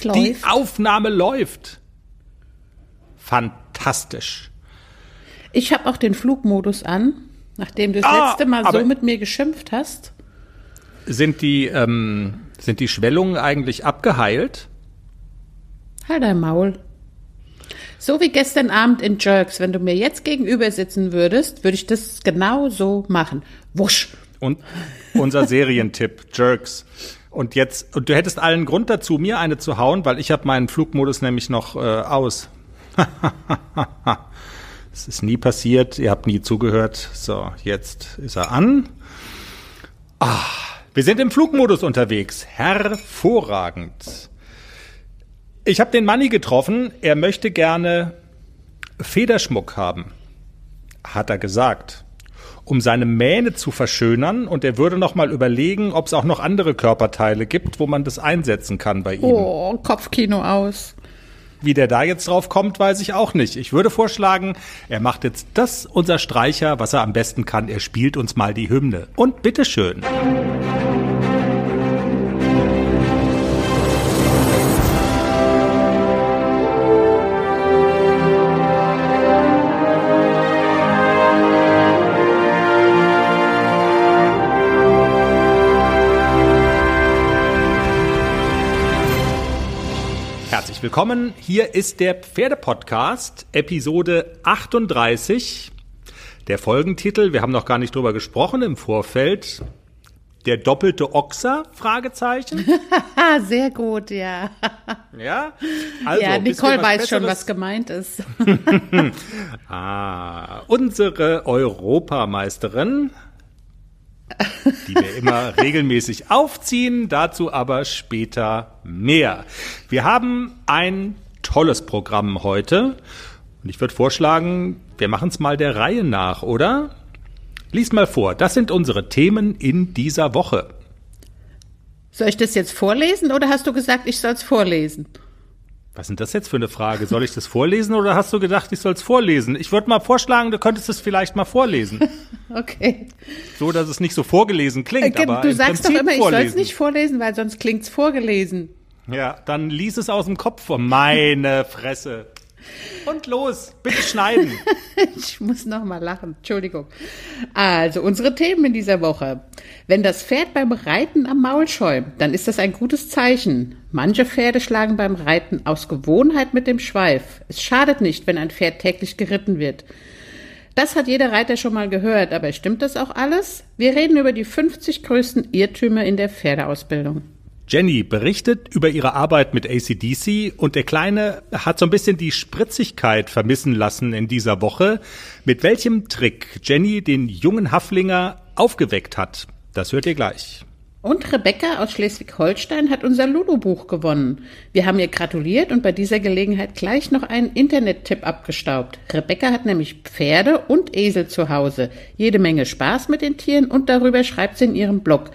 Es läuft. Die Aufnahme läuft. Fantastisch. Ich habe auch den Flugmodus an, nachdem du das Ah, letzte Mal so mit mir geschimpft hast. Sind die, ähm, sind die Schwellungen eigentlich abgeheilt? Halt dein Maul. So wie gestern Abend in Jerks, wenn du mir jetzt gegenüber sitzen würdest, würde ich das genau so machen. Wusch. Und unser Serientipp, Jerks. Und jetzt, und du hättest allen Grund dazu, mir eine zu hauen, weil ich habe meinen Flugmodus nämlich noch äh, aus. Es ist nie passiert, ihr habt nie zugehört. So, jetzt ist er an. Ah, wir sind im Flugmodus unterwegs. Hervorragend. Ich habe den Manni getroffen. Er möchte gerne Federschmuck haben, hat er gesagt, um seine Mähne zu verschönern. Und er würde noch mal überlegen, ob es auch noch andere Körperteile gibt, wo man das einsetzen kann bei ihm. Oh, Kopfkino aus. Wie der da jetzt drauf kommt, weiß ich auch nicht. Ich würde vorschlagen, er macht jetzt das, unser Streicher, was er am besten kann. Er spielt uns mal die Hymne. Und bitteschön. Herzlich willkommen. Hier ist der Pferdepodcast, Episode 38. Der Folgentitel, wir haben noch gar nicht drüber gesprochen im Vorfeld. Der doppelte Ochser? Fragezeichen. Sehr gut, ja. Ja, also, ja, Nicole weiß schon, Besseres- was gemeint ist. Ah, unsere Europameisterin, die wir immer regelmäßig aufziehen, dazu aber später mehr. Wir haben ein tolles Programm heute und ich würde vorschlagen, wir machen es mal der Reihe nach, oder? Lies mal vor, das sind unsere Themen in dieser Woche. Soll ich das jetzt vorlesen oder hast du gesagt, ich soll es vorlesen? Was ist denn das jetzt für eine Frage? Soll ich das vorlesen oder hast du gedacht, ich soll es vorlesen? Ich würde mal vorschlagen, du könntest es vielleicht mal vorlesen. Okay. So, dass es nicht so vorgelesen klingt, Äh, aber du sagst doch Prinzip immer, ich soll es nicht vorlesen, weil sonst klingt's vorgelesen. Ja, dann lies es aus dem Kopf vor. Meine Fresse. Und los, bitte schneiden. Ich muss noch mal lachen. Entschuldigung. Also, unsere Themen in dieser Woche. Wenn das Pferd beim Reiten am Maul schäumt, dann ist das ein gutes Zeichen. Manche Pferde schlagen beim Reiten aus Gewohnheit mit dem Schweif. Es schadet nicht, wenn ein Pferd täglich geritten wird. Das hat jeder Reiter schon mal gehört, aber stimmt das auch alles? Wir reden über die 50 größten Irrtümer in der Pferdeausbildung. Jenny berichtet über ihre Arbeit mit ACDC und der Kleine hat so ein bisschen die Spritzigkeit vermissen lassen in dieser Woche. Mit welchem Trick Jenny den jungen Haflinger aufgeweckt hat, das hört ihr gleich. Und Rebecca aus Schleswig-Holstein hat unser Lulu-Buch gewonnen. Wir haben ihr gratuliert und bei dieser Gelegenheit gleich noch einen Internet-Tipp abgestaubt. Rebecca hat nämlich Pferde und Esel zu Hause. Jede Menge Spaß mit den Tieren und darüber schreibt sie in ihrem Blog.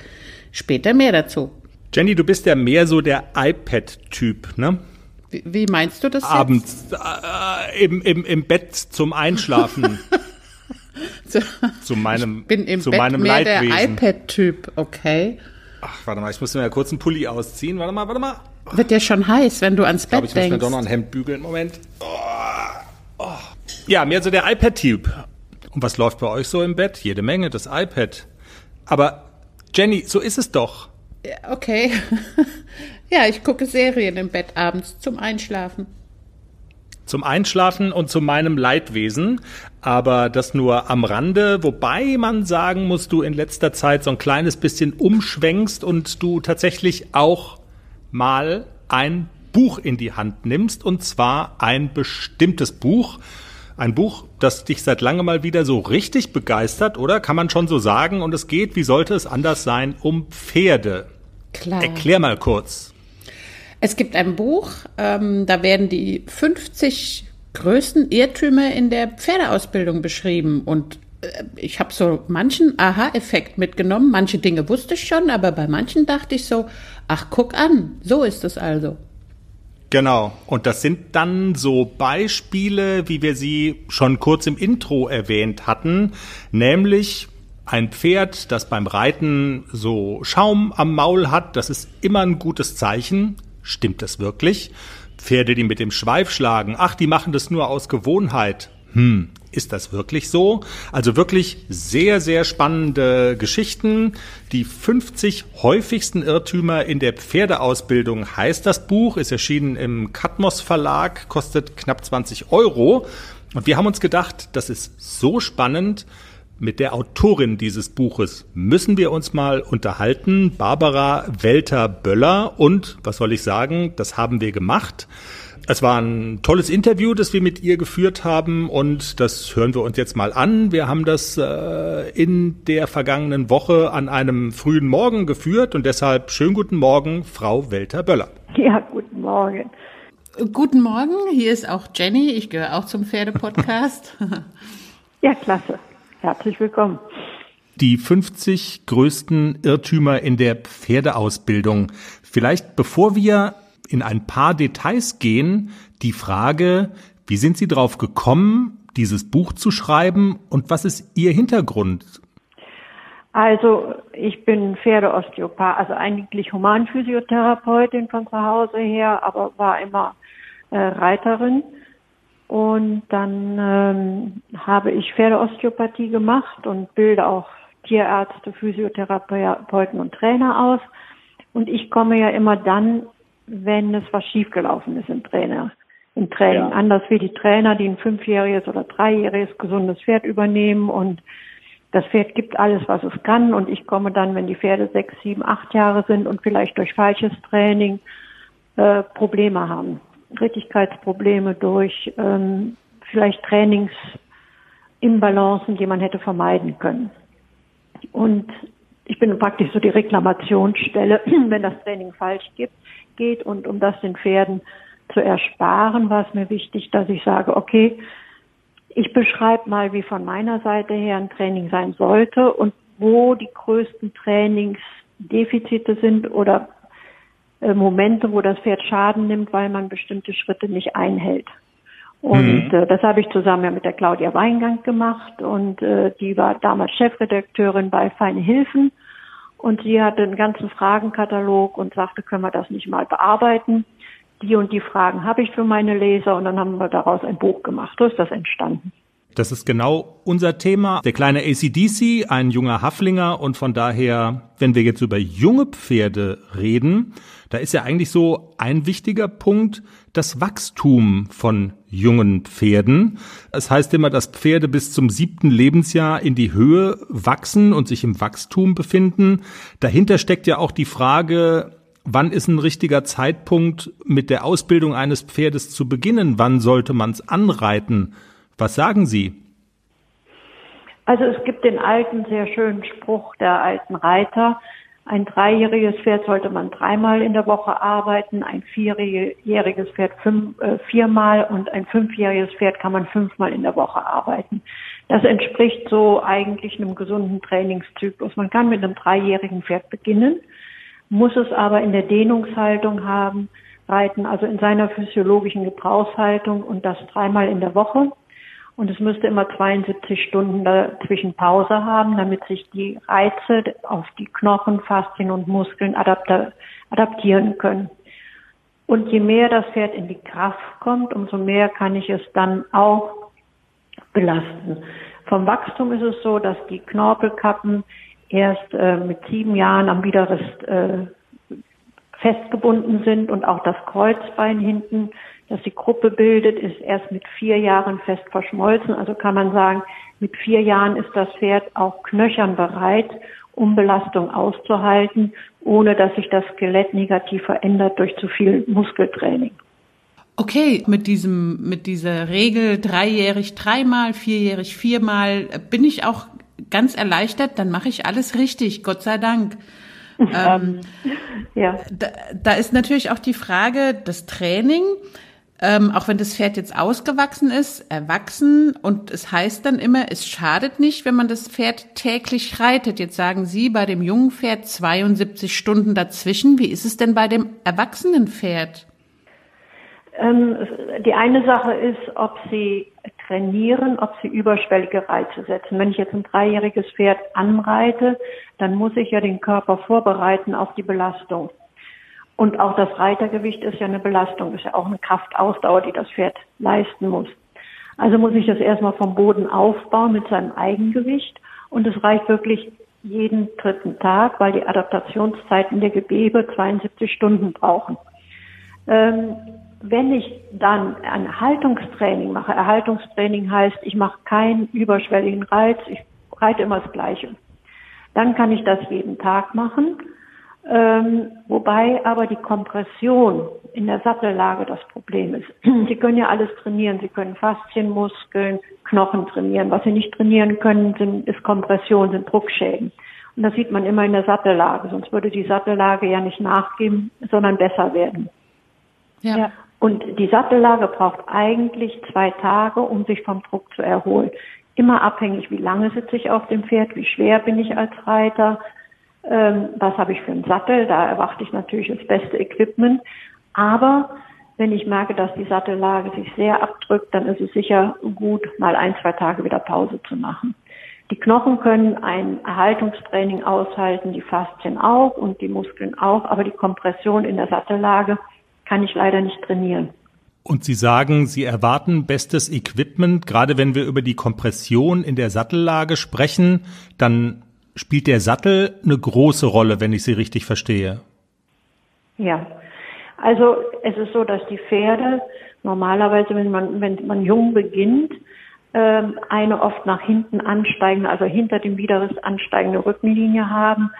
Später mehr dazu. Jenny, du bist ja mehr so der iPad-Typ, ne? Wie, wie meinst du das? Abends äh, im, im, im Bett zum Einschlafen. So, zu meinem, bin im zu Bett meinem mehr der Leidwesen. iPad-Typ, okay. Ach, warte mal, ich muss mir ja kurz einen Pulli ausziehen. Warte mal, warte mal. Wird ja schon heiß, wenn du ans Ich glaube, Bett ich muss mir denkst. doch noch ein Hemd bügeln. Moment. Oh. Oh. Ja, mehr so der iPad-Typ. Und was läuft bei euch so im Bett? Jede Menge, das iPad. Aber Jenny, so ist es doch. Okay. ja, ich gucke Serien im Bett abends zum Einschlafen. Zum Einschlafen und zu meinem Leidwesen, aber das nur am Rande, wobei man sagen muss, du in letzter Zeit so ein kleines bisschen umschwenkst und du tatsächlich auch mal ein Buch in die Hand nimmst, und zwar ein bestimmtes Buch. Ein Buch, das dich seit langem mal wieder so richtig begeistert, oder? Kann man schon so sagen. Und es geht, wie sollte es anders sein, um Pferde. Klar. Erklär mal kurz. Es gibt ein Buch, ähm, da werden die 50 größten Irrtümer in der Pferdeausbildung beschrieben. Und äh, ich habe so manchen Aha-Effekt mitgenommen. Manche Dinge wusste ich schon, aber bei manchen dachte ich so, ach, guck an, so ist es also. Genau. Und das sind dann so Beispiele, wie wir sie schon kurz im Intro erwähnt hatten, nämlich ein Pferd, das beim Reiten so Schaum am Maul hat, das ist immer ein gutes Zeichen. Stimmt das wirklich? Pferde, die mit dem Schweif schlagen, ach, die machen das nur aus Gewohnheit. Hm, ist das wirklich so? Also wirklich sehr, sehr spannende Geschichten. Die 50 häufigsten Irrtümer in der Pferdeausbildung heißt das Buch, ist erschienen im Katmos Verlag, kostet knapp 20 Euro. Und wir haben uns gedacht, das ist so spannend, mit der Autorin dieses Buches müssen wir uns mal unterhalten, Barbara Welter-Böller. Und was soll ich sagen, das haben wir gemacht. Es war ein tolles Interview, das wir mit ihr geführt haben und das hören wir uns jetzt mal an. Wir haben das äh, in der vergangenen Woche an einem frühen Morgen geführt und deshalb schönen guten Morgen, Frau Welter-Böller. Ja, guten Morgen. Guten Morgen, hier ist auch Jenny. Ich gehöre auch zum Pferdepodcast. ja, klasse. Herzlich willkommen. Die 50 größten Irrtümer in der Pferdeausbildung. Vielleicht bevor wir in ein paar Details gehen, die Frage, wie sind Sie darauf gekommen, dieses Buch zu schreiben und was ist Ihr Hintergrund? Also ich bin Pferdeosteopath, also eigentlich Humanphysiotherapeutin von zu Hause her, aber war immer äh, Reiterin und dann ähm, habe ich Pferdeosteopathie gemacht und bilde auch Tierärzte, Physiotherapeuten und Trainer aus. Und ich komme ja immer dann, wenn es was schiefgelaufen ist im Trainer, im Training. Ja. Anders wie die Trainer, die ein fünfjähriges oder dreijähriges gesundes Pferd übernehmen und das Pferd gibt alles, was es kann und ich komme dann, wenn die Pferde sechs, sieben, acht Jahre sind und vielleicht durch falsches Training äh, Probleme haben. Rittigkeitsprobleme durch ähm, vielleicht Trainingsimbalancen, die man hätte vermeiden können. Und ich bin praktisch so die Reklamationsstelle, wenn das Training falsch gibt, geht. Und um das den Pferden zu ersparen, war es mir wichtig, dass ich sage, okay, ich beschreibe mal, wie von meiner Seite her ein Training sein sollte und wo die größten Trainingsdefizite sind oder Momente, wo das Pferd Schaden nimmt, weil man bestimmte Schritte nicht einhält. Und mhm. äh, das habe ich zusammen ja mit der Claudia Weingang gemacht und äh, die war damals Chefredakteurin bei Feine Hilfen und sie hatte einen ganzen Fragenkatalog und sagte, können wir das nicht mal bearbeiten? Die und die Fragen habe ich für meine Leser und dann haben wir daraus ein Buch gemacht. So ist das entstanden. Das ist genau unser Thema. Der kleine ACDC, ein junger Haflinger und von daher, wenn wir jetzt über junge Pferde reden, da ist ja eigentlich so ein wichtiger Punkt das Wachstum von jungen Pferden. Es heißt immer, dass Pferde bis zum siebten Lebensjahr in die Höhe wachsen und sich im Wachstum befinden. Dahinter steckt ja auch die Frage, wann ist ein richtiger Zeitpunkt mit der Ausbildung eines Pferdes zu beginnen? Wann sollte man es anreiten? Was sagen Sie? Also es gibt den alten, sehr schönen Spruch der alten Reiter. Ein dreijähriges Pferd sollte man dreimal in der Woche arbeiten, ein vierjähriges Pferd fünf, äh, viermal und ein fünfjähriges Pferd kann man fünfmal in der Woche arbeiten. Das entspricht so eigentlich einem gesunden Trainingszyklus. Man kann mit einem dreijährigen Pferd beginnen, muss es aber in der Dehnungshaltung haben, reiten, also in seiner physiologischen Gebrauchshaltung und das dreimal in der Woche. Und es müsste immer 72 Stunden dazwischen Pause haben, damit sich die Reize auf die Knochen, Faszien und Muskeln adaptieren können. Und je mehr das Pferd in die Kraft kommt, umso mehr kann ich es dann auch belasten. Vom Wachstum ist es so, dass die Knorpelkappen erst äh, mit sieben Jahren am Widerrist äh, festgebunden sind und auch das Kreuzbein hinten das die Gruppe bildet, ist erst mit vier Jahren fest verschmolzen. Also kann man sagen, mit vier Jahren ist das Pferd auch knöchern bereit, um Belastung auszuhalten, ohne dass sich das Skelett negativ verändert durch zu viel Muskeltraining. Okay, mit diesem, mit dieser Regel dreijährig dreimal, vierjährig viermal bin ich auch ganz erleichtert. Dann mache ich alles richtig, Gott sei Dank. ähm, ja. Da, da ist natürlich auch die Frage, das Training ähm, auch wenn das Pferd jetzt ausgewachsen ist, erwachsen und es heißt dann immer, es schadet nicht, wenn man das Pferd täglich reitet. Jetzt sagen Sie bei dem jungen Pferd 72 Stunden dazwischen. Wie ist es denn bei dem erwachsenen Pferd? Ähm, die eine Sache ist, ob Sie trainieren, ob Sie überschwellige Reize setzen. Wenn ich jetzt ein dreijähriges Pferd anreite, dann muss ich ja den Körper vorbereiten auf die Belastung. Und auch das Reitergewicht ist ja eine Belastung, ist ja auch eine Kraftausdauer, die das Pferd leisten muss. Also muss ich das erstmal vom Boden aufbauen mit seinem Eigengewicht. Und es reicht wirklich jeden dritten Tag, weil die Adaptationszeiten der Gewebe 72 Stunden brauchen. Ähm, wenn ich dann ein Erhaltungstraining mache, Erhaltungstraining heißt, ich mache keinen überschwelligen Reiz, ich reite immer das Gleiche. Dann kann ich das jeden Tag machen, ähm, wobei aber die Kompression in der Sattellage das Problem ist. Sie können ja alles trainieren, Sie können Faszien, Muskeln, Knochen trainieren. Was Sie nicht trainieren können, sind, ist Kompression, sind Druckschäden. Und das sieht man immer in der Sattellage, sonst würde die Sattellage ja nicht nachgeben, sondern besser werden. Ja. ja. Und die Sattellage braucht eigentlich zwei Tage, um sich vom Druck zu erholen. Immer abhängig, wie lange sitze ich auf dem Pferd, wie schwer bin ich als Reiter, ähm, was habe ich für einen Sattel. Da erwarte ich natürlich das beste Equipment. Aber wenn ich merke, dass die Sattellage sich sehr abdrückt, dann ist es sicher gut, mal ein, zwei Tage wieder Pause zu machen. Die Knochen können ein Erhaltungstraining aushalten, die Faszien auch und die Muskeln auch, aber die Kompression in der Sattellage kann ich leider nicht trainieren. Und Sie sagen, Sie erwarten bestes Equipment. Gerade wenn wir über die Kompression in der Sattellage sprechen, dann spielt der Sattel eine große Rolle, wenn ich Sie richtig verstehe. Ja, also es ist so, dass die Pferde normalerweise, wenn man, wenn man jung beginnt, ähm, eine oft nach hinten ansteigende, also hinter dem Widerriss ansteigende Rückenlinie haben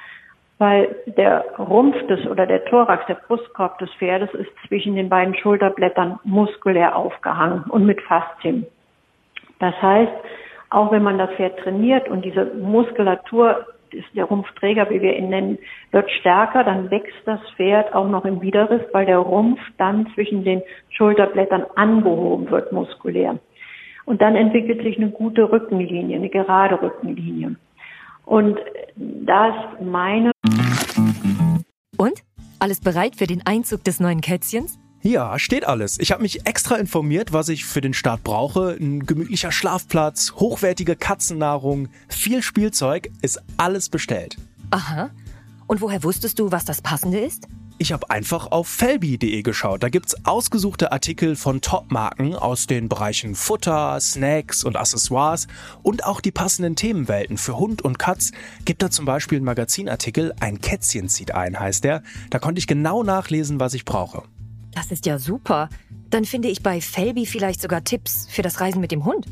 weil der Rumpf des oder der Thorax, der Brustkorb des Pferdes ist zwischen den beiden Schulterblättern muskulär aufgehangen und mit Faszien. Das heißt, auch wenn man das Pferd trainiert und diese Muskulatur, der Rumpfträger, wie wir ihn nennen, wird stärker, dann wächst das Pferd auch noch im Widerriss, weil der Rumpf dann zwischen den Schulterblättern angehoben wird muskulär. Und dann entwickelt sich eine gute Rückenlinie, eine gerade Rückenlinie. Und das meine. Und? Alles bereit für den Einzug des neuen Kätzchens? Ja, steht alles. Ich habe mich extra informiert, was ich für den Start brauche. Ein gemütlicher Schlafplatz, hochwertige Katzennahrung, viel Spielzeug, ist alles bestellt. Aha. Und woher wusstest du, was das Passende ist? Ich habe einfach auf felbi.de geschaut. Da gibt's ausgesuchte Artikel von Top-Marken aus den Bereichen Futter, Snacks und Accessoires und auch die passenden Themenwelten für Hund und Katz. Gibt da zum Beispiel einen Magazinartikel, ein Kätzchen zieht ein, heißt der. Da konnte ich genau nachlesen, was ich brauche. Das ist ja super. Dann finde ich bei Felbi vielleicht sogar Tipps für das Reisen mit dem Hund.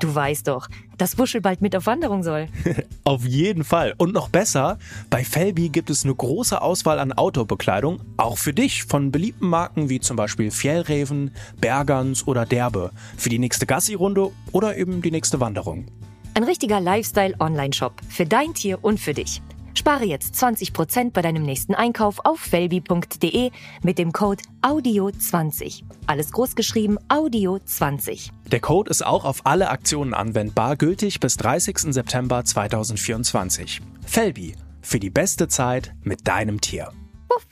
Du weißt doch, dass Wuschel bald mit auf Wanderung soll. auf jeden Fall. Und noch besser, bei Felbi gibt es eine große Auswahl an Outdoor-Bekleidung, auch für dich, von beliebten Marken wie zum Beispiel Fjellreven, Bergans oder Derbe, für die nächste Gassi-Runde oder eben die nächste Wanderung. Ein richtiger Lifestyle-Online-Shop für dein Tier und für dich. Spare jetzt 20% bei deinem nächsten Einkauf auf felbi.de mit dem Code AUDIO20. Alles großgeschrieben AUDIO20. Der Code ist auch auf alle Aktionen anwendbar, gültig bis 30. September 2024. Felbi, für die beste Zeit mit deinem Tier. Puff.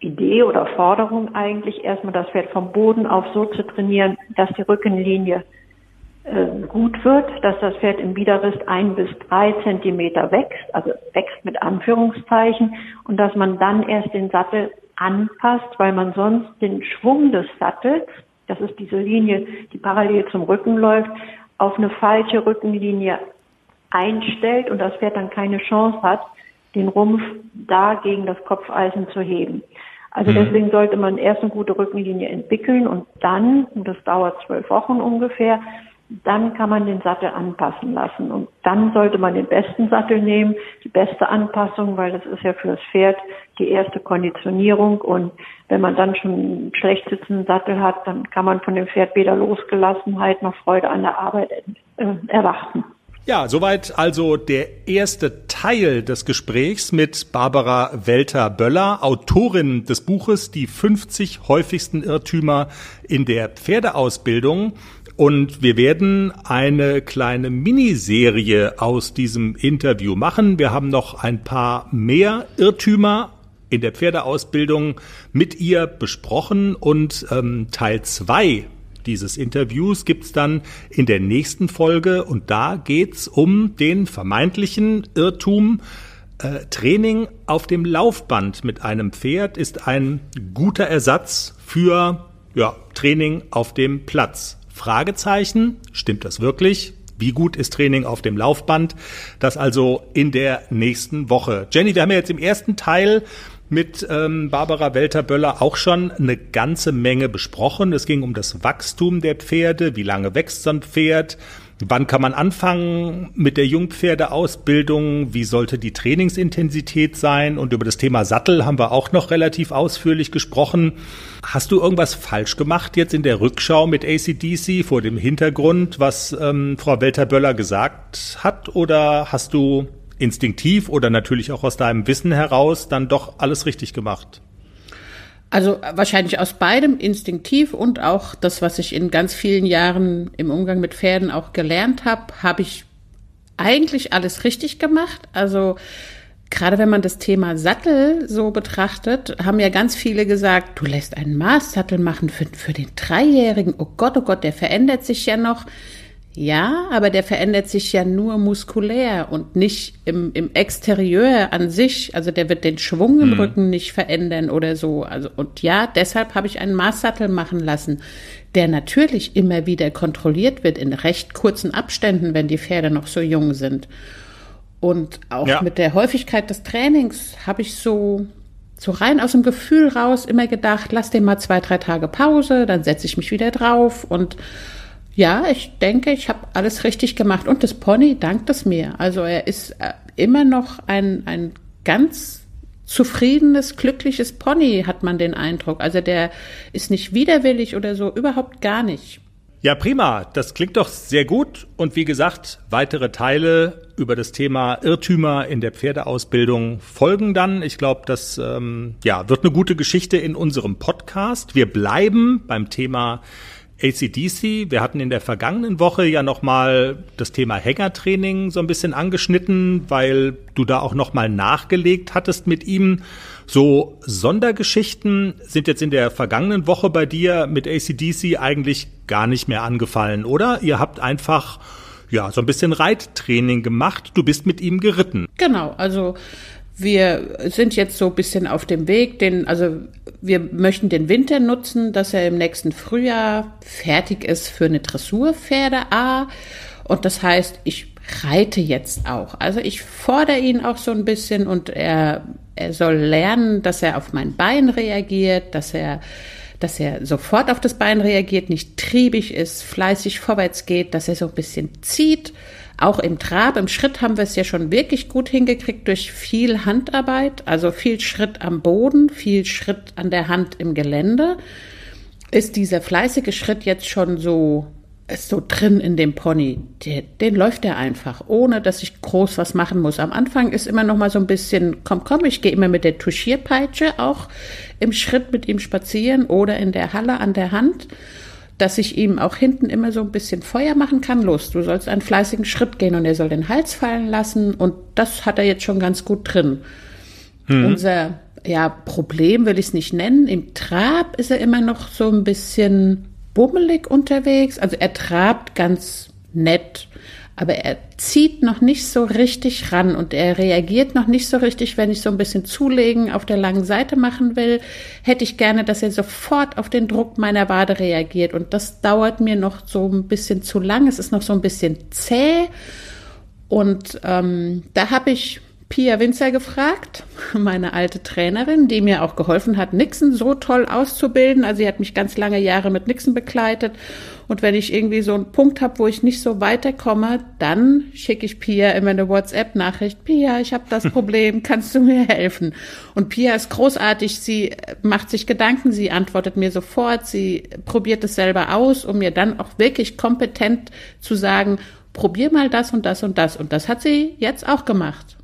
Idee oder Forderung eigentlich, erstmal das Pferd vom Boden auf so zu trainieren, dass die Rückenlinie gut wird, dass das Pferd im Widerriss ein bis drei Zentimeter wächst, also wächst mit Anführungszeichen, und dass man dann erst den Sattel anpasst, weil man sonst den Schwung des Sattels, das ist diese Linie, die parallel zum Rücken läuft, auf eine falsche Rückenlinie einstellt und das Pferd dann keine Chance hat, den Rumpf da gegen das Kopfeisen zu heben. Also mhm. deswegen sollte man erst eine gute Rückenlinie entwickeln und dann, und das dauert zwölf Wochen ungefähr, dann kann man den Sattel anpassen lassen. Und dann sollte man den besten Sattel nehmen, die beste Anpassung, weil das ist ja für das Pferd die erste Konditionierung. Und wenn man dann schon einen schlecht sitzenden Sattel hat, dann kann man von dem Pferd weder Losgelassenheit noch Freude an der Arbeit äh, erwarten. Ja, soweit also der erste Teil des Gesprächs mit Barbara Welter-Böller, Autorin des Buches Die 50 häufigsten Irrtümer in der Pferdeausbildung. Und wir werden eine kleine Miniserie aus diesem Interview machen. Wir haben noch ein paar mehr Irrtümer in der Pferdeausbildung mit ihr besprochen und ähm, Teil zwei dieses Interviews gibt's dann in der nächsten Folge und da geht's um den vermeintlichen Irrtum, Äh, Training auf dem Laufband mit einem Pferd ist ein guter Ersatz für ja, Training auf dem Platz. Fragezeichen, stimmt das wirklich? Wie gut ist Training auf dem Laufband? Das also in der nächsten Woche. Jenny, wir haben ja jetzt im ersten Teil mit ähm, Barbara Welter-Böller auch schon eine ganze Menge besprochen. Es ging um das Wachstum der Pferde, wie lange wächst so ein Pferd, Wann kann man anfangen mit der Jungpferdeausbildung? Wie sollte die Trainingsintensität sein? Und über das Thema Sattel haben wir auch noch relativ ausführlich gesprochen. Hast du irgendwas falsch gemacht jetzt in der Rückschau mit ACDC vor dem Hintergrund, was ähm, Frau Welter-Böller gesagt hat? Oder hast du instinktiv oder natürlich auch aus deinem Wissen heraus dann doch alles richtig gemacht? Also wahrscheinlich aus beidem instinktiv und auch das, was ich in ganz vielen Jahren im Umgang mit Pferden auch gelernt habe, habe ich eigentlich alles richtig gemacht. Also gerade wenn man das Thema Sattel so betrachtet, haben ja ganz viele gesagt, du lässt einen Maßsattel machen für, für den Dreijährigen. Oh Gott, oh Gott, der verändert sich ja noch. Ja, aber der verändert sich ja nur muskulär und nicht im, im Exterieur an sich. Also der wird den Schwung im mhm. Rücken nicht verändern oder so. Also und ja, deshalb habe ich einen Maßsattel machen lassen, der natürlich immer wieder kontrolliert wird in recht kurzen Abständen, wenn die Pferde noch so jung sind. Und auch ja. mit der Häufigkeit des Trainings habe ich so so rein aus dem Gefühl raus immer gedacht, lass den mal zwei, drei Tage Pause, dann setze ich mich wieder drauf und ja, ich denke, ich habe alles richtig gemacht. Und das Pony dankt es mir. Also er ist äh, immer noch ein, ein ganz zufriedenes, glückliches Pony, hat man den Eindruck. Also der ist nicht widerwillig oder so, überhaupt gar nicht. Ja, prima. Das klingt doch sehr gut. Und wie gesagt, weitere Teile über das Thema Irrtümer in der Pferdeausbildung folgen dann. Ich glaube, das ähm, ja, wird eine gute Geschichte in unserem Podcast. Wir bleiben beim Thema ACDC. Wir hatten in der vergangenen Woche ja nochmal das Thema Hängertraining so ein bisschen angeschnitten, weil du da auch nochmal nachgelegt hattest mit ihm. So Sondergeschichten sind jetzt in der vergangenen Woche bei dir mit ACDC eigentlich gar nicht mehr angefallen, oder? Ihr habt einfach ja, so ein bisschen Reittraining gemacht. Du bist mit ihm geritten. Genau, also wir sind jetzt so ein bisschen auf dem Weg, den, also wir möchten den Winter nutzen, dass er im nächsten Frühjahr fertig ist für eine Dressurpferde A. Und das heißt, ich reite jetzt auch. Also ich fordere ihn auch so ein bisschen und er, er soll lernen, dass er auf mein Bein reagiert, dass er dass er sofort auf das Bein reagiert, nicht triebig ist, fleißig vorwärts geht, dass er so ein bisschen zieht auch im Trab, im Schritt haben wir es ja schon wirklich gut hingekriegt durch viel Handarbeit, also viel Schritt am Boden, viel Schritt an der Hand im Gelände. Ist dieser fleißige Schritt jetzt schon so ist so drin in dem Pony, den, den läuft er einfach, ohne dass ich groß was machen muss. Am Anfang ist immer noch mal so ein bisschen, komm, komm, ich gehe immer mit der Tuschierpeitsche auch im Schritt mit ihm spazieren oder in der Halle an der Hand dass ich ihm auch hinten immer so ein bisschen Feuer machen kann. Los, du sollst einen fleißigen Schritt gehen und er soll den Hals fallen lassen. Und das hat er jetzt schon ganz gut drin. Mhm. Unser ja, Problem will ich es nicht nennen. Im Trab ist er immer noch so ein bisschen bummelig unterwegs. Also er trabt ganz nett aber er zieht noch nicht so richtig ran und er reagiert noch nicht so richtig, wenn ich so ein bisschen zulegen auf der langen Seite machen will, hätte ich gerne, dass er sofort auf den Druck meiner Wade reagiert und das dauert mir noch so ein bisschen zu lang. Es ist noch so ein bisschen zäh und ähm, da habe ich Pia Winzer gefragt, meine alte Trainerin, die mir auch geholfen hat, Nixon so toll auszubilden. Also sie hat mich ganz lange Jahre mit Nixon begleitet. Und wenn ich irgendwie so einen Punkt habe, wo ich nicht so weiterkomme, dann schicke ich Pia immer eine WhatsApp-Nachricht. Pia, ich habe das Problem, kannst du mir helfen? Und Pia ist großartig, sie macht sich Gedanken, sie antwortet mir sofort, sie probiert es selber aus, um mir dann auch wirklich kompetent zu sagen, probier mal das und das und das. Und das hat sie jetzt auch gemacht.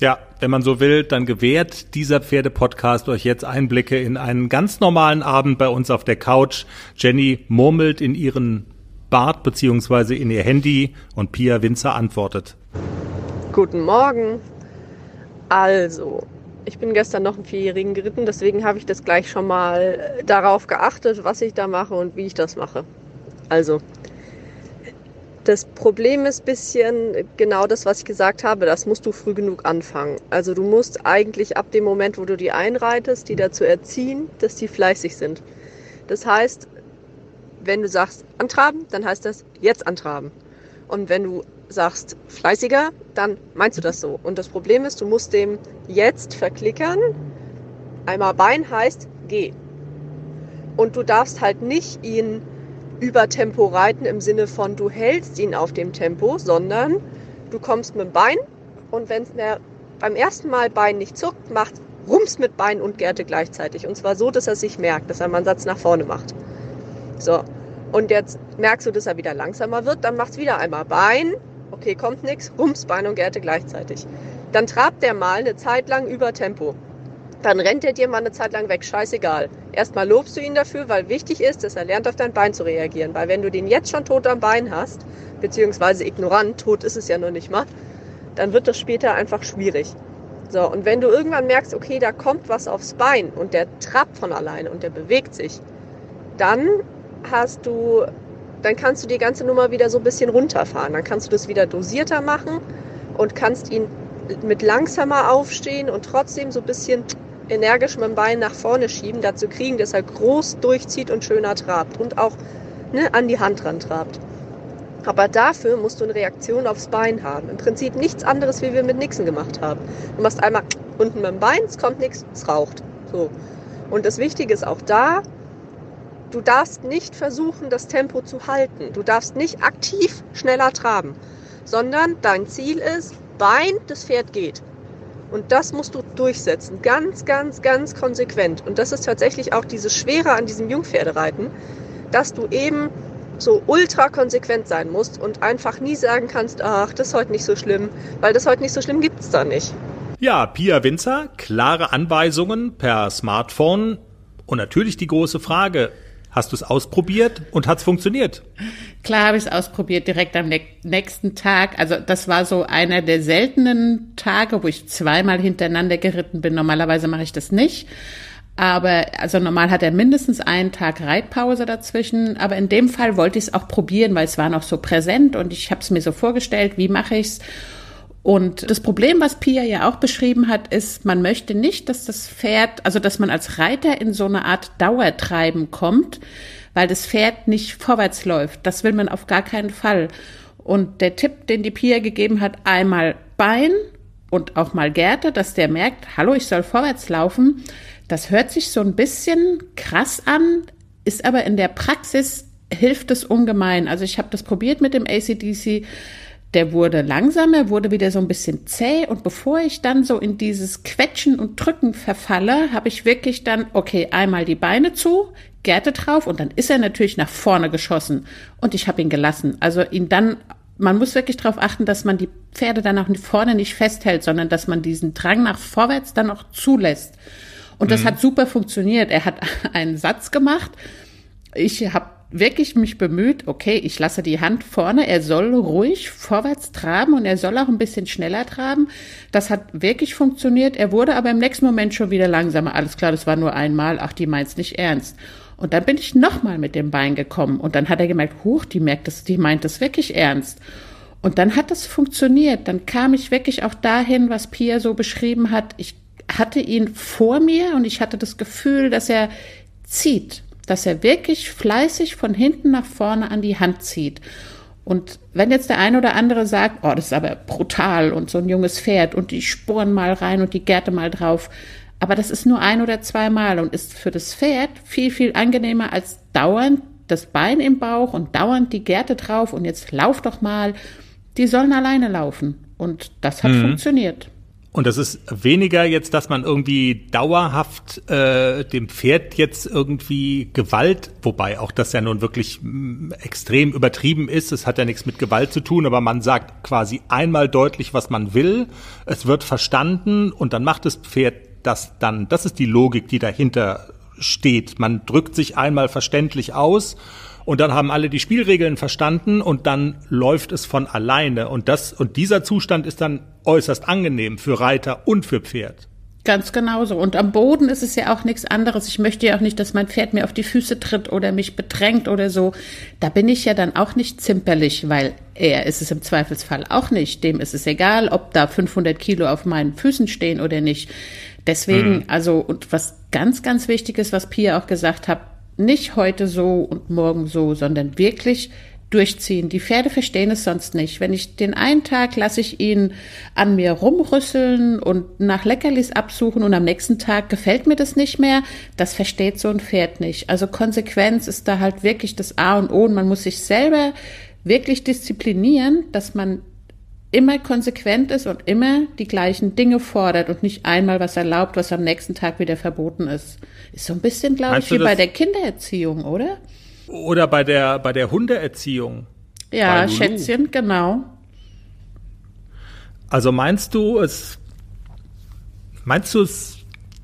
Ja, wenn man so will, dann gewährt dieser Pferde-Podcast euch jetzt Einblicke in einen ganz normalen Abend bei uns auf der Couch. Jenny murmelt in ihren Bart beziehungsweise in ihr Handy und Pia Winzer antwortet. Guten Morgen. Also, ich bin gestern noch einen Vierjährigen geritten, deswegen habe ich das gleich schon mal darauf geachtet, was ich da mache und wie ich das mache. Also, Das Problem ist bisschen genau das, was ich gesagt habe. Das musst du früh genug anfangen. Also du musst eigentlich ab dem Moment, wo du die einreitest, die dazu erziehen, dass die fleißig sind. Das heißt, wenn du sagst antraben, dann heißt das jetzt antraben. Und wenn du sagst fleißiger, dann meinst du das so. Und das Problem ist, du musst dem jetzt verklickern. Einmal Bein heißt geh. Und du darfst halt nicht ihn über Tempo reiten im Sinne von du hältst ihn auf dem Tempo, sondern du kommst mit dem Bein und wenn es beim ersten Mal Bein nicht zuckt, macht Rums mit Bein und Gerte gleichzeitig. Und zwar so, dass er sich merkt, dass er mal einen Satz nach vorne macht. So. Und jetzt merkst du, dass er wieder langsamer wird, dann macht's wieder einmal Bein. Okay, kommt nichts, Rums, Bein und Gerte gleichzeitig. Dann trabt der mal eine Zeit lang über Tempo. Dann rennt er dir mal eine Zeit lang weg, scheißegal. Erstmal lobst du ihn dafür, weil wichtig ist, dass er lernt, auf dein Bein zu reagieren. Weil wenn du den jetzt schon tot am Bein hast, beziehungsweise ignorant, tot ist es ja noch nicht mal, dann wird das später einfach schwierig. So, und wenn du irgendwann merkst, okay, da kommt was aufs Bein und der trappt von alleine und der bewegt sich, dann hast du, dann kannst du die ganze Nummer wieder so ein bisschen runterfahren. Dann kannst du das wieder dosierter machen und kannst ihn mit langsamer aufstehen und trotzdem so ein bisschen energisch mit dem Bein nach vorne schieben, dazu kriegen, dass er groß durchzieht und schöner trabt und auch ne, an die Hand ran trabt. Aber dafür musst du eine Reaktion aufs Bein haben. Im Prinzip nichts anderes, wie wir mit Nixon gemacht haben. Du machst einmal unten mit dem Bein, es kommt nichts, es raucht. So. Und das Wichtige ist auch da, Du darfst nicht versuchen, das Tempo zu halten. Du darfst nicht aktiv schneller traben, sondern dein Ziel ist, Bein, das Pferd geht. Und das musst du durchsetzen. Ganz, ganz, ganz konsequent. Und das ist tatsächlich auch dieses Schwere an diesem Jungpferdereiten, dass du eben so ultra konsequent sein musst und einfach nie sagen kannst, ach, das ist heute nicht so schlimm, weil das heute nicht so schlimm gibt es da nicht. Ja, Pia Winzer, klare Anweisungen per Smartphone und natürlich die große Frage, Hast du es ausprobiert und hat es funktioniert? Klar habe ich es ausprobiert, direkt am nächsten Tag. Also das war so einer der seltenen Tage, wo ich zweimal hintereinander geritten bin. Normalerweise mache ich das nicht. Aber also normal hat er mindestens einen Tag Reitpause dazwischen. Aber in dem Fall wollte ich es auch probieren, weil es war noch so präsent und ich habe es mir so vorgestellt, wie mache ich's? Und das Problem, was Pia ja auch beschrieben hat, ist, man möchte nicht, dass das Pferd, also dass man als Reiter in so eine Art Dauertreiben kommt, weil das Pferd nicht vorwärts läuft. Das will man auf gar keinen Fall. Und der Tipp, den die Pia gegeben hat, einmal Bein und auch mal Gerte, dass der merkt, hallo, ich soll vorwärts laufen. Das hört sich so ein bisschen krass an, ist aber in der Praxis hilft es ungemein. Also ich habe das probiert mit dem ACDC der wurde langsamer, wurde wieder so ein bisschen zäh und bevor ich dann so in dieses Quetschen und Drücken verfalle, habe ich wirklich dann, okay, einmal die Beine zu, Gerte drauf und dann ist er natürlich nach vorne geschossen und ich habe ihn gelassen. Also ihn dann, man muss wirklich darauf achten, dass man die Pferde dann auch vorne nicht festhält, sondern dass man diesen Drang nach vorwärts dann auch zulässt. Und das mhm. hat super funktioniert. Er hat einen Satz gemacht. Ich habe wirklich mich bemüht, okay, ich lasse die Hand vorne, er soll ruhig vorwärts traben und er soll auch ein bisschen schneller traben. Das hat wirklich funktioniert. Er wurde aber im nächsten Moment schon wieder langsamer. Alles klar, das war nur einmal, ach, die meint's nicht ernst. Und dann bin ich nochmal mit dem Bein gekommen und dann hat er gemerkt, huch, die merkt das, die meint das wirklich ernst. Und dann hat das funktioniert. Dann kam ich wirklich auch dahin, was Pia so beschrieben hat. Ich hatte ihn vor mir und ich hatte das Gefühl, dass er zieht dass er wirklich fleißig von hinten nach vorne an die Hand zieht. Und wenn jetzt der eine oder andere sagt, oh, das ist aber brutal und so ein junges Pferd und die Sporen mal rein und die Gärte mal drauf, aber das ist nur ein oder zweimal und ist für das Pferd viel, viel angenehmer als dauernd das Bein im Bauch und dauernd die Gärte drauf und jetzt lauf doch mal. Die sollen alleine laufen. Und das hat mhm. funktioniert. Und das ist weniger jetzt, dass man irgendwie dauerhaft äh, dem Pferd jetzt irgendwie Gewalt, wobei auch das ja nun wirklich mm, extrem übertrieben ist, es hat ja nichts mit Gewalt zu tun, aber man sagt quasi einmal deutlich, was man will, es wird verstanden und dann macht das Pferd das dann, das ist die Logik, die dahinter steht. Man drückt sich einmal verständlich aus und dann haben alle die Spielregeln verstanden und dann läuft es von alleine. Und das, und dieser Zustand ist dann äußerst angenehm für Reiter und für Pferd. Ganz genauso. Und am Boden ist es ja auch nichts anderes. Ich möchte ja auch nicht, dass mein Pferd mir auf die Füße tritt oder mich bedrängt oder so. Da bin ich ja dann auch nicht zimperlich, weil er ist es im Zweifelsfall auch nicht. Dem ist es egal, ob da 500 Kilo auf meinen Füßen stehen oder nicht. Deswegen, mhm. also, und was ganz, ganz wichtig ist, was Pia auch gesagt hat, nicht heute so und morgen so, sondern wirklich durchziehen. Die Pferde verstehen es sonst nicht. Wenn ich den einen Tag lasse ich ihn an mir rumrüsseln und nach Leckerlis absuchen und am nächsten Tag gefällt mir das nicht mehr, das versteht so ein Pferd nicht. Also Konsequenz ist da halt wirklich das A und O und man muss sich selber wirklich disziplinieren, dass man immer konsequent ist und immer die gleichen Dinge fordert und nicht einmal was erlaubt, was am nächsten Tag wieder verboten ist. Ist so ein bisschen, glaube ich, wie bei der Kindererziehung, oder? Oder bei der, bei der Hundeerziehung. Ja, Schätzchen, genau. Also meinst du, es, meinst du, es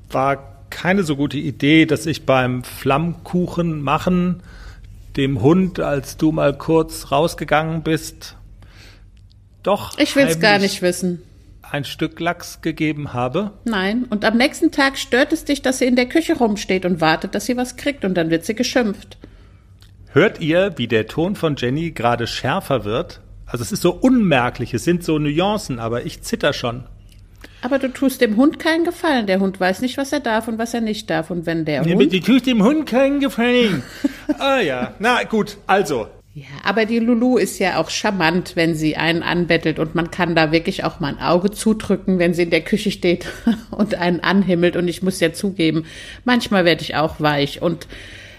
war keine so gute Idee, dass ich beim Flammkuchen machen dem Hund, als du mal kurz rausgegangen bist, doch. Ich will es gar nicht wissen. Ein Stück Lachs gegeben habe? Nein. Und am nächsten Tag stört es dich, dass sie in der Küche rumsteht und wartet, dass sie was kriegt und dann wird sie geschimpft. Hört ihr, wie der Ton von Jenny gerade schärfer wird? Also es ist so unmerklich, es sind so Nuancen, aber ich zitter schon. Aber du tust dem Hund keinen Gefallen. Der Hund weiß nicht, was er darf und was er nicht darf. Und wenn der ja, Hund... Du tust dem Hund keinen Gefallen. ah ja, na gut, also. Ja, aber die Lulu ist ja auch charmant, wenn sie einen anbettelt und man kann da wirklich auch mal ein Auge zudrücken, wenn sie in der Küche steht und einen anhimmelt. Und ich muss ja zugeben, manchmal werde ich auch weich und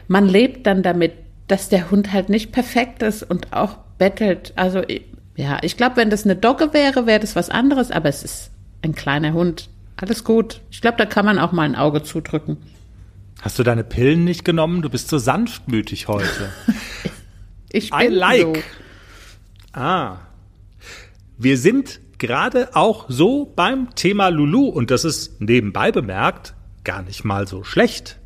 man lebt dann damit, dass der Hund halt nicht perfekt ist und auch bettelt. Also ja, ich glaube, wenn das eine Dogge wäre, wäre das was anderes, aber es ist ein kleiner Hund. Alles gut. Ich glaube, da kann man auch mal ein Auge zudrücken. Hast du deine Pillen nicht genommen? Du bist so sanftmütig heute. ich bin I like. So. Ah. Wir sind gerade auch so beim Thema Lulu und das ist nebenbei bemerkt gar nicht mal so schlecht.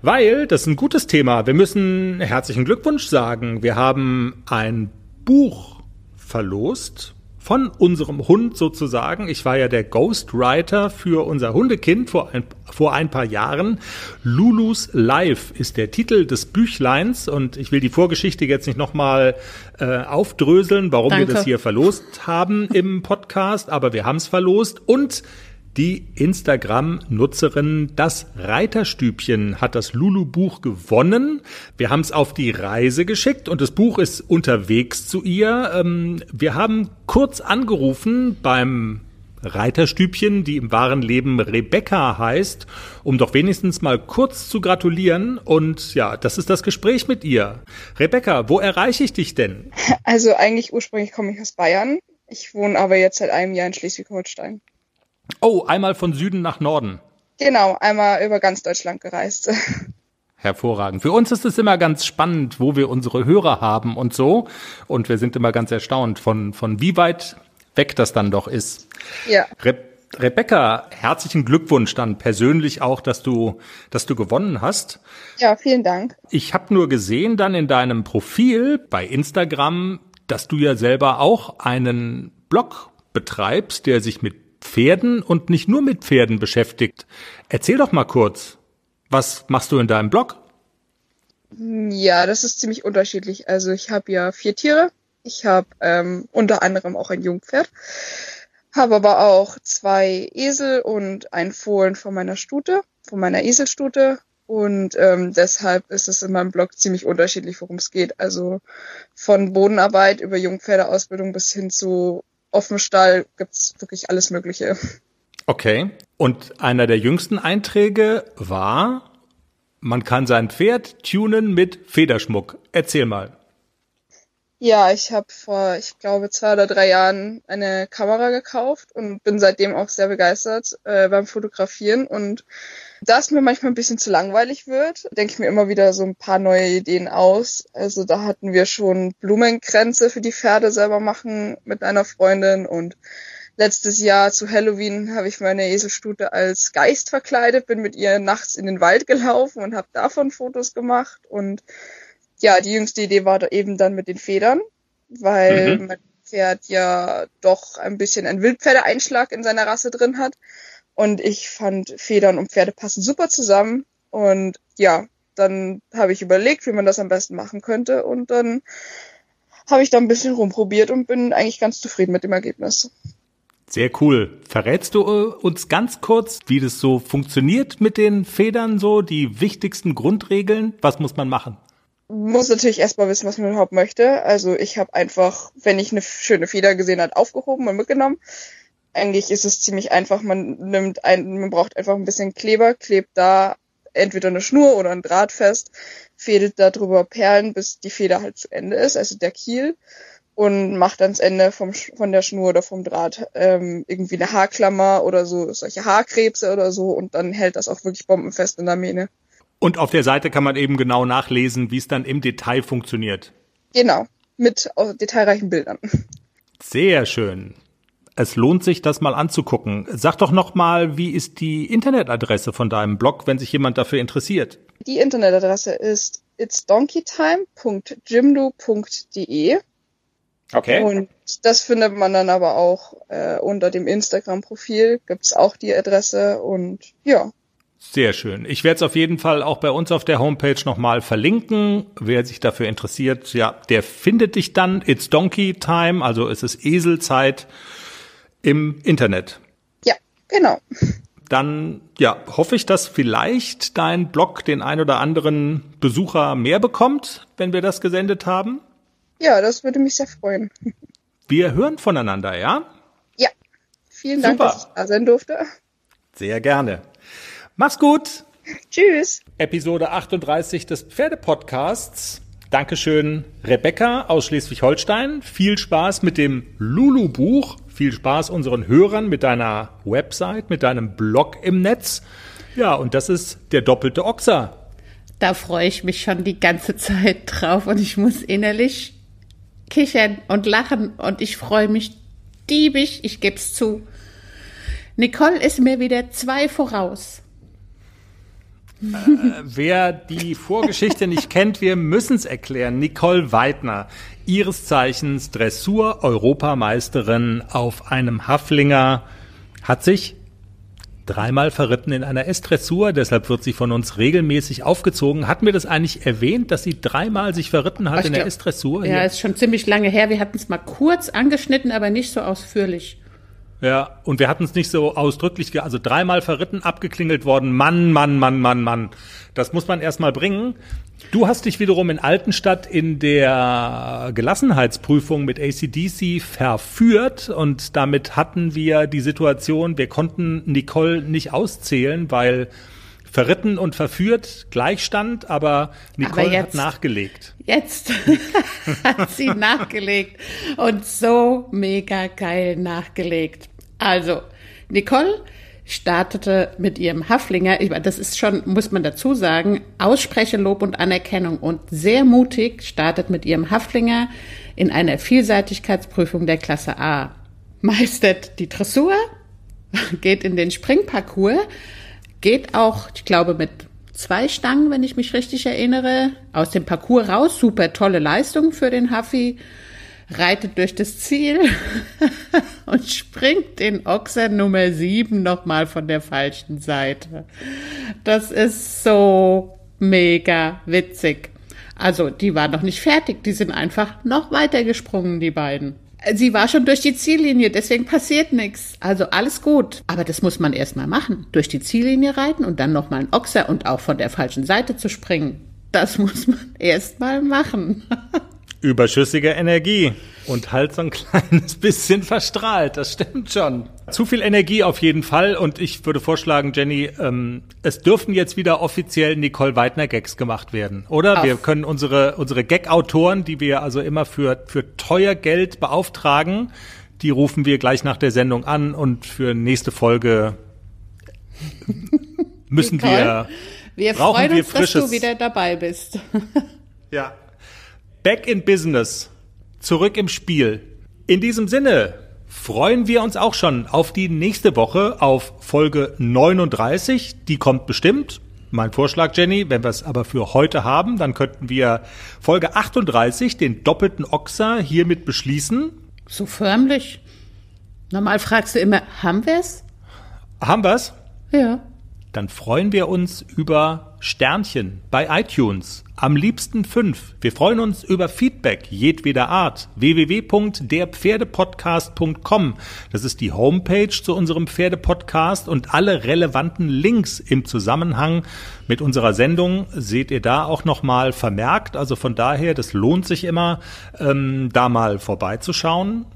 Weil, das ist ein gutes Thema. Wir müssen herzlichen Glückwunsch sagen. Wir haben ein Buch verlost von unserem Hund sozusagen. Ich war ja der Ghostwriter für unser Hundekind vor ein, vor ein paar Jahren. Lulus Life ist der Titel des Büchleins und ich will die Vorgeschichte jetzt nicht nochmal äh, aufdröseln, warum Danke. wir das hier verlost haben im Podcast, aber wir haben es verlost und die Instagram-Nutzerin Das Reiterstübchen hat das Lulu-Buch gewonnen. Wir haben es auf die Reise geschickt und das Buch ist unterwegs zu ihr. Ähm, wir haben kurz angerufen beim Reiterstübchen, die im wahren Leben Rebecca heißt, um doch wenigstens mal kurz zu gratulieren. Und ja, das ist das Gespräch mit ihr. Rebecca, wo erreiche ich dich denn? Also eigentlich ursprünglich komme ich aus Bayern. Ich wohne aber jetzt seit einem Jahr in Schleswig-Holstein. Oh, einmal von Süden nach Norden. Genau, einmal über ganz Deutschland gereist. Hervorragend. Für uns ist es immer ganz spannend, wo wir unsere Hörer haben und so. Und wir sind immer ganz erstaunt von, von wie weit weg das dann doch ist. Ja. Re Rebecca, herzlichen Glückwunsch dann persönlich auch, dass du, dass du gewonnen hast. Ja, vielen Dank. Ich habe nur gesehen dann in deinem Profil bei Instagram, dass du ja selber auch einen Blog betreibst, der sich mit Pferden und nicht nur mit Pferden beschäftigt. Erzähl doch mal kurz, was machst du in deinem Blog? Ja, das ist ziemlich unterschiedlich. Also ich habe ja vier Tiere. Ich habe ähm, unter anderem auch ein Jungpferd, habe aber auch zwei Esel und ein Fohlen von meiner Stute, von meiner Eselstute. Und ähm, deshalb ist es in meinem Blog ziemlich unterschiedlich, worum es geht. Also von Bodenarbeit über Jungpferdeausbildung bis hin zu auf dem Stall gibt's wirklich alles Mögliche. Okay. Und einer der jüngsten Einträge war, man kann sein Pferd tunen mit Federschmuck. Erzähl mal. Ja, ich habe vor, ich glaube, zwei oder drei Jahren eine Kamera gekauft und bin seitdem auch sehr begeistert äh, beim Fotografieren. Und da es mir manchmal ein bisschen zu langweilig wird, denke ich mir immer wieder so ein paar neue Ideen aus. Also da hatten wir schon Blumenkränze für die Pferde selber machen mit einer Freundin und letztes Jahr zu Halloween habe ich meine Eselstute als Geist verkleidet, bin mit ihr nachts in den Wald gelaufen und habe davon Fotos gemacht und ja, die jüngste Idee war da eben dann mit den Federn, weil mhm. mein Pferd ja doch ein bisschen einen Wildpferdeeinschlag in seiner Rasse drin hat. Und ich fand Federn und Pferde passen super zusammen. Und ja, dann habe ich überlegt, wie man das am besten machen könnte. Und dann habe ich da ein bisschen rumprobiert und bin eigentlich ganz zufrieden mit dem Ergebnis. Sehr cool. Verrätst du äh, uns ganz kurz, wie das so funktioniert mit den Federn, so die wichtigsten Grundregeln? Was muss man machen? Muss natürlich erstmal wissen, was man überhaupt möchte. Also ich habe einfach, wenn ich eine schöne Feder gesehen hat, aufgehoben und mitgenommen. Eigentlich ist es ziemlich einfach. Man nimmt ein, man braucht einfach ein bisschen Kleber, klebt da entweder eine Schnur oder ein Draht fest, fädelt da drüber Perlen, bis die Feder halt zu Ende ist, also der Kiel und macht ans Ende vom, von der Schnur oder vom Draht ähm, irgendwie eine Haarklammer oder so, solche Haarkrebse oder so und dann hält das auch wirklich bombenfest in der Mähne. Und auf der Seite kann man eben genau nachlesen, wie es dann im Detail funktioniert. Genau, mit detailreichen Bildern. Sehr schön. Es lohnt sich, das mal anzugucken. Sag doch noch mal, wie ist die Internetadresse von deinem Blog, wenn sich jemand dafür interessiert? Die Internetadresse ist itsdonkeytime.jimdo.de Okay. Und das findet man dann aber auch äh, unter dem Instagram-Profil, gibt's auch die Adresse und ja. Sehr schön. Ich werde es auf jeden Fall auch bei uns auf der Homepage nochmal verlinken. Wer sich dafür interessiert, ja, der findet dich dann. It's Donkey Time, also es ist Eselzeit im Internet. Ja, genau. Dann ja, hoffe ich, dass vielleicht dein Blog den ein oder anderen Besucher mehr bekommt, wenn wir das gesendet haben. Ja, das würde mich sehr freuen. Wir hören voneinander, ja? Ja. Vielen Dank, Super. dass ich da sein durfte. Sehr gerne. Mach's gut. Tschüss. Episode 38 des Pferdepodcasts. Dankeschön, Rebecca aus Schleswig-Holstein. Viel Spaß mit dem Lulu-Buch. Viel Spaß unseren Hörern mit deiner Website, mit deinem Blog im Netz. Ja, und das ist der doppelte Ochser. Da freue ich mich schon die ganze Zeit drauf und ich muss innerlich kichern und lachen und ich freue mich diebig, ich geb's zu. Nicole ist mir wieder zwei voraus. Äh, wer die Vorgeschichte nicht kennt, wir müssen es erklären. Nicole Weidner, ihres Zeichens Dressur-Europameisterin auf einem Haflinger, hat sich dreimal verritten in einer S-Dressur, deshalb wird sie von uns regelmäßig aufgezogen. Hatten wir das eigentlich erwähnt, dass sie dreimal sich verritten hat Ach, in der S-Dressur? Ja, ist schon ziemlich lange her. Wir hatten es mal kurz angeschnitten, aber nicht so ausführlich. Ja, und wir hatten es nicht so ausdrücklich, also dreimal verritten, abgeklingelt worden. Mann, Mann, Mann, Mann, Mann. Das muss man erstmal bringen. Du hast dich wiederum in Altenstadt in der Gelassenheitsprüfung mit ACDC verführt und damit hatten wir die Situation, wir konnten Nicole nicht auszählen, weil verritten und verführt Gleichstand, aber Nicole aber jetzt, hat nachgelegt. Jetzt hat sie nachgelegt und so mega geil nachgelegt. Also, Nicole startete mit ihrem Haflinger, das ist schon, muss man dazu sagen, Aussprechelob und Anerkennung und sehr mutig startet mit ihrem Haflinger in einer Vielseitigkeitsprüfung der Klasse A. Meistert die Dressur, geht in den Springparcours, geht auch, ich glaube, mit zwei Stangen, wenn ich mich richtig erinnere, aus dem Parcours raus. Super tolle Leistung für den Haffi. Reitet durch das Ziel und springt den Ochser Nummer sieben nochmal von der falschen Seite. Das ist so mega witzig. Also, die war noch nicht fertig, die sind einfach noch weiter gesprungen, die beiden. Sie war schon durch die Ziellinie, deswegen passiert nichts. Also alles gut. Aber das muss man erstmal machen. Durch die Ziellinie reiten und dann nochmal ein Ochser und auch von der falschen Seite zu springen. Das muss man erstmal machen. Überschüssige Energie und halt so ein kleines bisschen verstrahlt, das stimmt schon. Zu viel Energie auf jeden Fall und ich würde vorschlagen, Jenny, ähm, es dürfen jetzt wieder offiziell Nicole Weidner Gags gemacht werden, oder? Auf. Wir können unsere, unsere Gag-Autoren, die wir also immer für, für teuer Geld beauftragen, die rufen wir gleich nach der Sendung an und für nächste Folge müssen wir, wir brauchen freuen wir uns, frisches. dass du wieder dabei bist. ja. Back in Business. Zurück im Spiel. In diesem Sinne freuen wir uns auch schon auf die nächste Woche, auf Folge 39. Die kommt bestimmt. Mein Vorschlag, Jenny, wenn wir es aber für heute haben, dann könnten wir Folge 38, den doppelten Ochser, hiermit beschließen. So förmlich. Normal fragst du immer, haben wir es? Haben wir es? Ja. Dann freuen wir uns über Sternchen bei iTunes. Am liebsten fünf. Wir freuen uns über Feedback jedweder Art. www.derpferdepodcast.com. Das ist die Homepage zu unserem Pferdepodcast und alle relevanten Links im Zusammenhang mit unserer Sendung seht ihr da auch nochmal vermerkt. Also von daher, das lohnt sich immer, ähm, da mal vorbeizuschauen.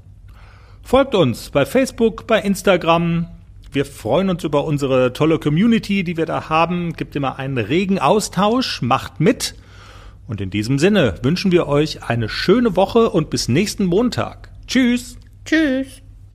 Folgt uns bei Facebook, bei Instagram, wir freuen uns über unsere tolle Community, die wir da haben. Gibt immer einen regen Austausch. Macht mit. Und in diesem Sinne wünschen wir euch eine schöne Woche und bis nächsten Montag. Tschüss. Tschüss.